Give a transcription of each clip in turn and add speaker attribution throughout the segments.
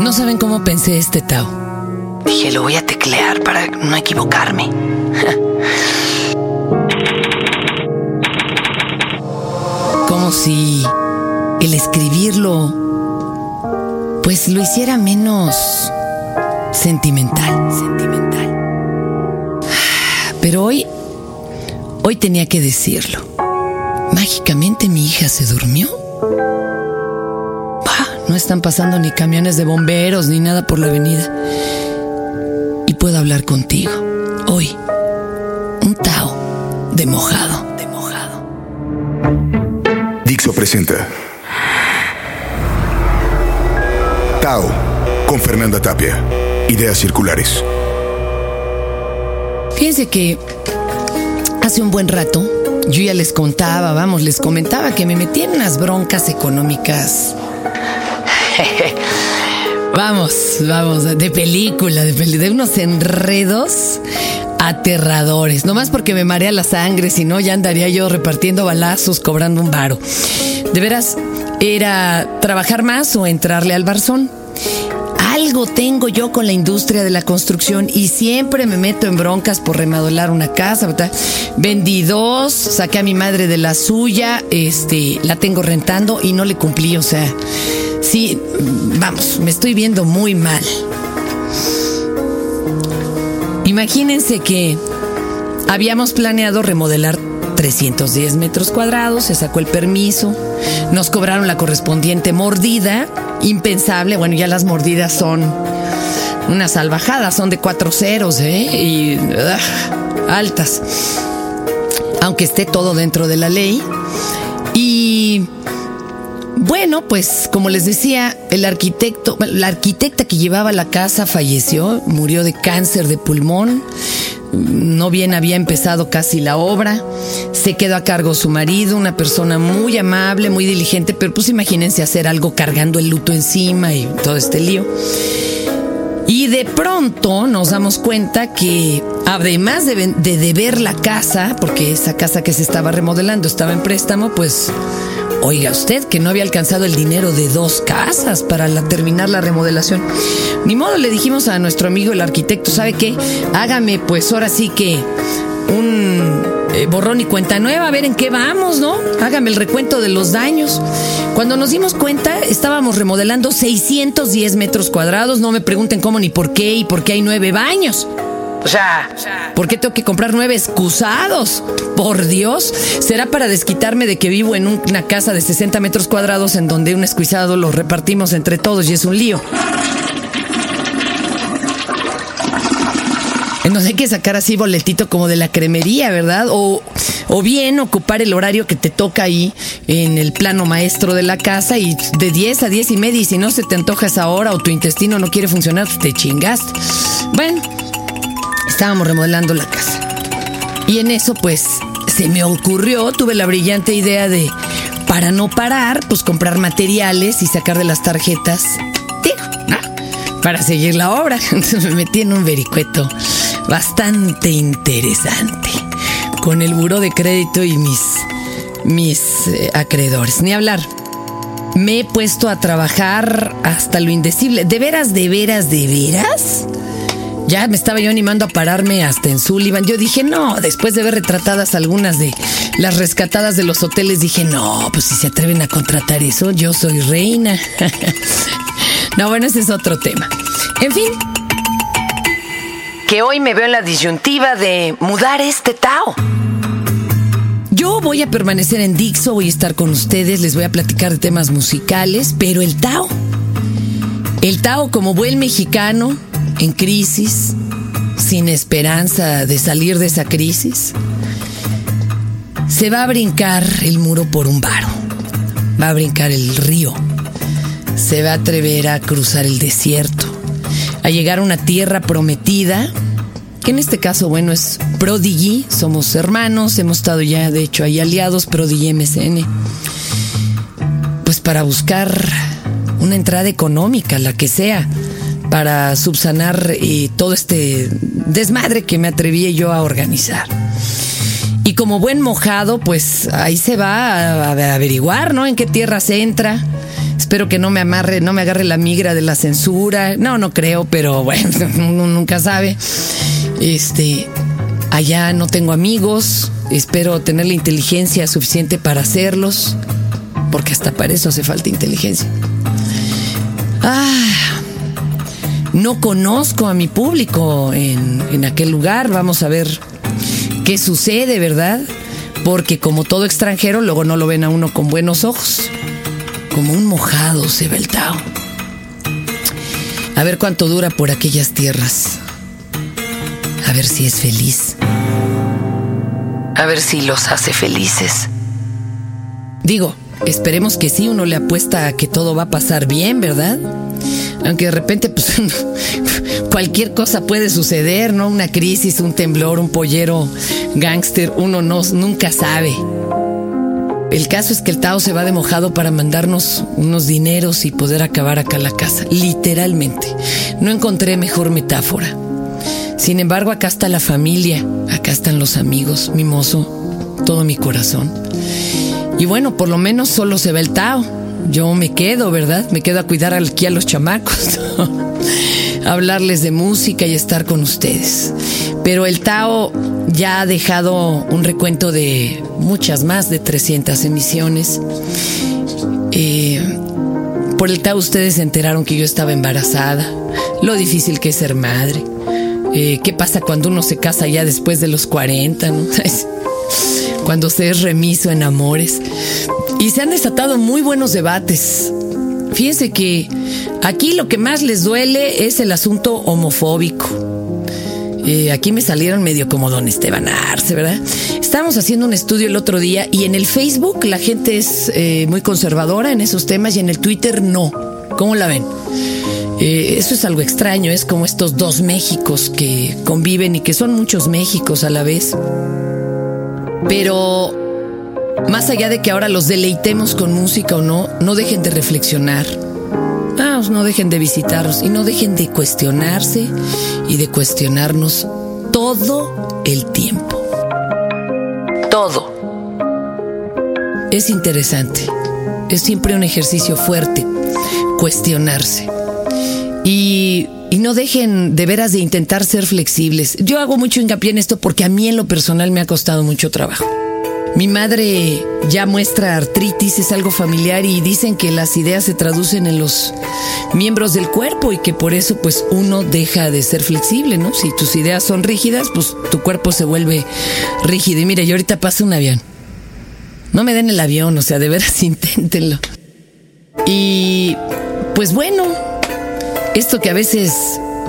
Speaker 1: No saben cómo pensé este Tao.
Speaker 2: Dije, lo voy a teclear para no equivocarme.
Speaker 1: Como si el escribirlo, pues lo hiciera menos sentimental, sentimental. Pero hoy, hoy tenía que decirlo. Mágicamente mi hija se durmió. No están pasando ni camiones de bomberos ni nada por la avenida. Y puedo hablar contigo. Hoy, un Tao de mojado, de mojado.
Speaker 3: Dixo presenta Tao con Fernanda Tapia. Ideas circulares.
Speaker 1: Fíjense que hace un buen rato yo ya les contaba, vamos, les comentaba que me metí en unas broncas económicas. vamos, vamos, de película, de, peli- de unos enredos aterradores. No más porque me marea la sangre, si no ya andaría yo repartiendo balazos, cobrando un varo. De veras, era trabajar más o entrarle al barzón. Algo tengo yo con la industria de la construcción y siempre me meto en broncas por remodelar una casa. ¿verdad? Vendí dos, saqué a mi madre de la suya, este, la tengo rentando y no le cumplí. O sea, sí, vamos, me estoy viendo muy mal. Imagínense que habíamos planeado remodelar 310 metros cuadrados, se sacó el permiso, nos cobraron la correspondiente mordida, impensable, bueno, ya las mordidas son unas salvajadas, son de cuatro ceros, ¿eh? Y ugh, altas, aunque esté todo dentro de la ley. Bueno, pues como les decía, el arquitecto, la arquitecta que llevaba la casa falleció, murió de cáncer de pulmón. No bien había empezado casi la obra, se quedó a cargo su marido, una persona muy amable, muy diligente, pero pues imagínense hacer algo cargando el luto encima y todo este lío. Y de pronto nos damos cuenta que además de, de deber la casa, porque esa casa que se estaba remodelando estaba en préstamo, pues oiga usted que no había alcanzado el dinero de dos casas para terminar la remodelación. Ni modo, le dijimos a nuestro amigo el arquitecto, ¿sabe qué? Hágame pues ahora sí que un eh, borrón y cuenta nueva, a ver en qué vamos, ¿no? Hágame el recuento de los daños. Cuando nos dimos cuenta, estábamos remodelando 610 metros cuadrados. No me pregunten cómo ni por qué y por qué hay nueve baños.
Speaker 2: O
Speaker 1: ¿Por qué tengo que comprar nueve excusados? Por Dios, será para desquitarme de que vivo en un- una casa de 60 metros cuadrados en donde un excusado lo repartimos entre todos y es un lío. En donde hay que sacar así boletito como de la cremería, ¿verdad? O, o bien ocupar el horario que te toca ahí en el plano maestro de la casa y de 10 a 10 y media y si no se te antoja esa hora o tu intestino no quiere funcionar, te chingaste. Bueno, estábamos remodelando la casa. Y en eso, pues, se me ocurrió, tuve la brillante idea de, para no parar, pues comprar materiales y sacar de las tarjetas, digo, para seguir la obra. Entonces me metí en un vericueto bastante interesante, con el buro de crédito y mis, mis eh, acreedores. Ni hablar. Me he puesto a trabajar hasta lo indecible. ¿De veras, de veras, de veras? Ya me estaba yo animando a pararme hasta en Sullivan. Yo dije, no, después de ver retratadas algunas de las rescatadas de los hoteles, dije, no, pues si se atreven a contratar eso, yo soy reina. no, bueno, ese es otro tema. En fin,
Speaker 2: que hoy me veo en la disyuntiva de mudar este Tao.
Speaker 1: yo voy a permanecer en Dixo, voy a estar con ustedes, les voy a platicar de temas musicales, pero el Tao, el Tao como buen mexicano, en crisis, sin esperanza de salir de esa crisis, se va a brincar el muro por un varo, va a brincar el río, se va a atrever a cruzar el desierto, a llegar a una tierra prometida, que en este caso, bueno, es Prodigy, somos hermanos, hemos estado ya, de hecho, ahí aliados, Prodigy MSN, pues para buscar una entrada económica, la que sea, para subsanar eh, todo este desmadre que me atreví yo a organizar. Y como buen mojado, pues ahí se va a, averiguar, ¿no? En qué tierra se entra, Espero que no me amarre, no me agarre la migra de la censura. No, no creo, pero bueno, uno nunca sabe. Este, allá no tengo amigos. Espero tener la inteligencia suficiente para hacerlos, porque hasta para eso hace falta inteligencia. No conozco a mi público en, en aquel lugar. Vamos a ver qué sucede, ¿verdad? Porque como todo extranjero, luego no lo ven a uno con buenos ojos. Como un mojado se ve el Tao. A ver cuánto dura por aquellas tierras. A ver si es feliz.
Speaker 2: A ver si los hace felices.
Speaker 1: Digo, esperemos que sí, uno le apuesta a que todo va a pasar bien, ¿verdad? Aunque de repente, pues, cualquier cosa puede suceder, ¿no? Una crisis, un temblor, un pollero gángster, uno no, nunca sabe. El caso es que el Tao se va de mojado para mandarnos unos dineros y poder acabar acá la casa, literalmente. No encontré mejor metáfora. Sin embargo, acá está la familia, acá están los amigos, mi mozo, todo mi corazón. Y bueno, por lo menos solo se ve el Tao. Yo me quedo, ¿verdad? Me quedo a cuidar aquí a los chamacos, hablarles de música y estar con ustedes. Pero el Tao ya ha dejado un recuento de muchas más de 300 emisiones. Eh, por el Tao ustedes se enteraron que yo estaba embarazada, lo difícil que es ser madre, eh, qué pasa cuando uno se casa ya después de los 40, ¿no? cuando se es remiso en amores. Y se han desatado muy buenos debates. Fíjense que aquí lo que más les duele es el asunto homofóbico. Eh, aquí me salieron medio como don Esteban Arce, ¿verdad? Estábamos haciendo un estudio el otro día y en el Facebook la gente es eh, muy conservadora en esos temas y en el Twitter no. ¿Cómo la ven? Eh, eso es algo extraño, es como estos dos Méxicos que conviven y que son muchos Méxicos a la vez. Pero más allá de que ahora los deleitemos con música o no, no dejen de reflexionar. Ah, no dejen de visitarnos y no dejen de cuestionarse y de cuestionarnos todo el tiempo.
Speaker 2: Todo.
Speaker 1: Es interesante. Es siempre un ejercicio fuerte cuestionarse. Y, y, no dejen de veras de intentar ser flexibles. Yo hago mucho hincapié en esto porque a mí en lo personal me ha costado mucho trabajo. Mi madre ya muestra artritis, es algo familiar y dicen que las ideas se traducen en los miembros del cuerpo y que por eso pues uno deja de ser flexible, ¿no? Si tus ideas son rígidas, pues tu cuerpo se vuelve rígido. Y mire, yo ahorita paso un avión. No me den el avión, o sea, de veras inténtenlo. Y pues bueno, esto que a veces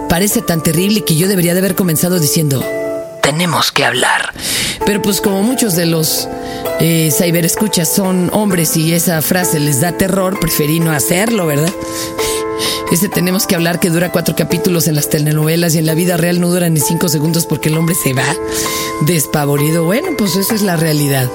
Speaker 1: parece tan terrible que yo debería de haber comenzado diciendo,
Speaker 2: tenemos que hablar.
Speaker 1: Pero pues como muchos de los eh, ciberescuchas son hombres y esa frase les da terror, preferí no hacerlo, ¿verdad? Ese tenemos que hablar que dura cuatro capítulos en las telenovelas y en la vida real no dura ni cinco segundos porque el hombre se va despavorido. Bueno, pues esa es la realidad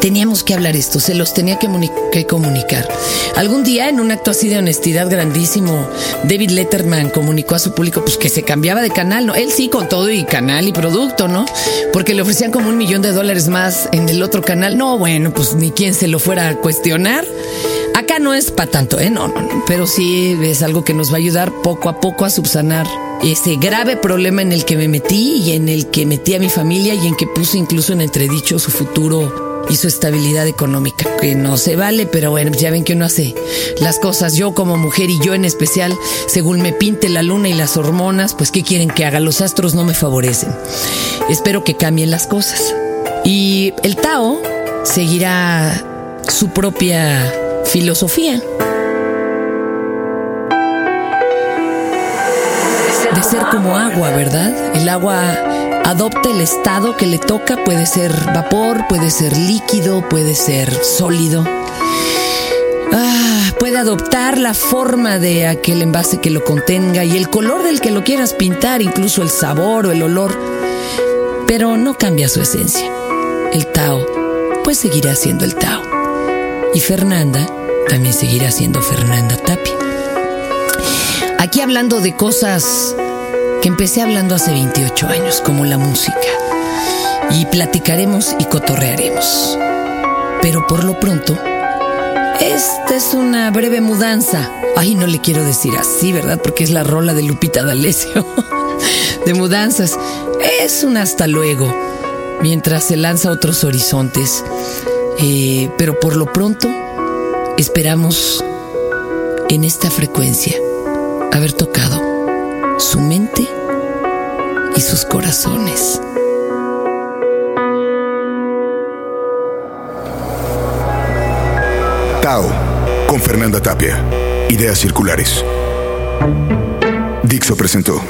Speaker 1: teníamos que hablar esto, se los tenía que, comunicar. Algún día, en un acto así de honestidad grandísimo, David Letterman comunicó a su público pues, que se cambiaba de canal, ¿no? Él sí con todo y canal y producto, ¿no? Porque le ofrecían como un millón de dólares más en el otro canal. No, bueno, pues ni quien se lo fuera a cuestionar. Acá no es para tanto, ¿eh? No, no, no. Pero sí es algo que nos va a ayudar poco a poco a subsanar ese grave problema en el que me metí y en el que metí a mi familia y en que puse incluso en entredicho su futuro y su estabilidad económica, que no se vale, pero bueno, ya ven que uno hace las cosas, yo como mujer y yo en especial, según me pinte la luna y las hormonas, pues ¿qué quieren que haga? Los astros no me favorecen. Espero que cambien las cosas. Y el Tao seguirá su propia filosofía. De ser como agua, ¿verdad? El agua adopta el estado que le toca, puede ser vapor, puede ser líquido, puede ser sólido. Ah, puede adoptar la forma de aquel envase que lo contenga y el color del que lo quieras pintar, incluso el sabor o el olor, pero no cambia su esencia. El Tao, pues seguirá siendo el Tao. Y Fernanda también seguirá siendo Fernanda Tapia. Aquí hablando de cosas que empecé hablando hace 28 años, como la música. Y platicaremos y cotorrearemos. Pero por lo pronto, Esta es una breve mudanza. Ay, no le quiero decir así, ¿verdad? Porque es la rola de Lupita D'Alessio. de mudanzas. Es un hasta luego. Mientras se lanza otros horizontes. Eh, pero por lo pronto, esperamos en esta frecuencia haber tocado su mente y sus corazones.
Speaker 3: Tao, con Fernanda Tapia. Ideas circulares. Dixo presentó.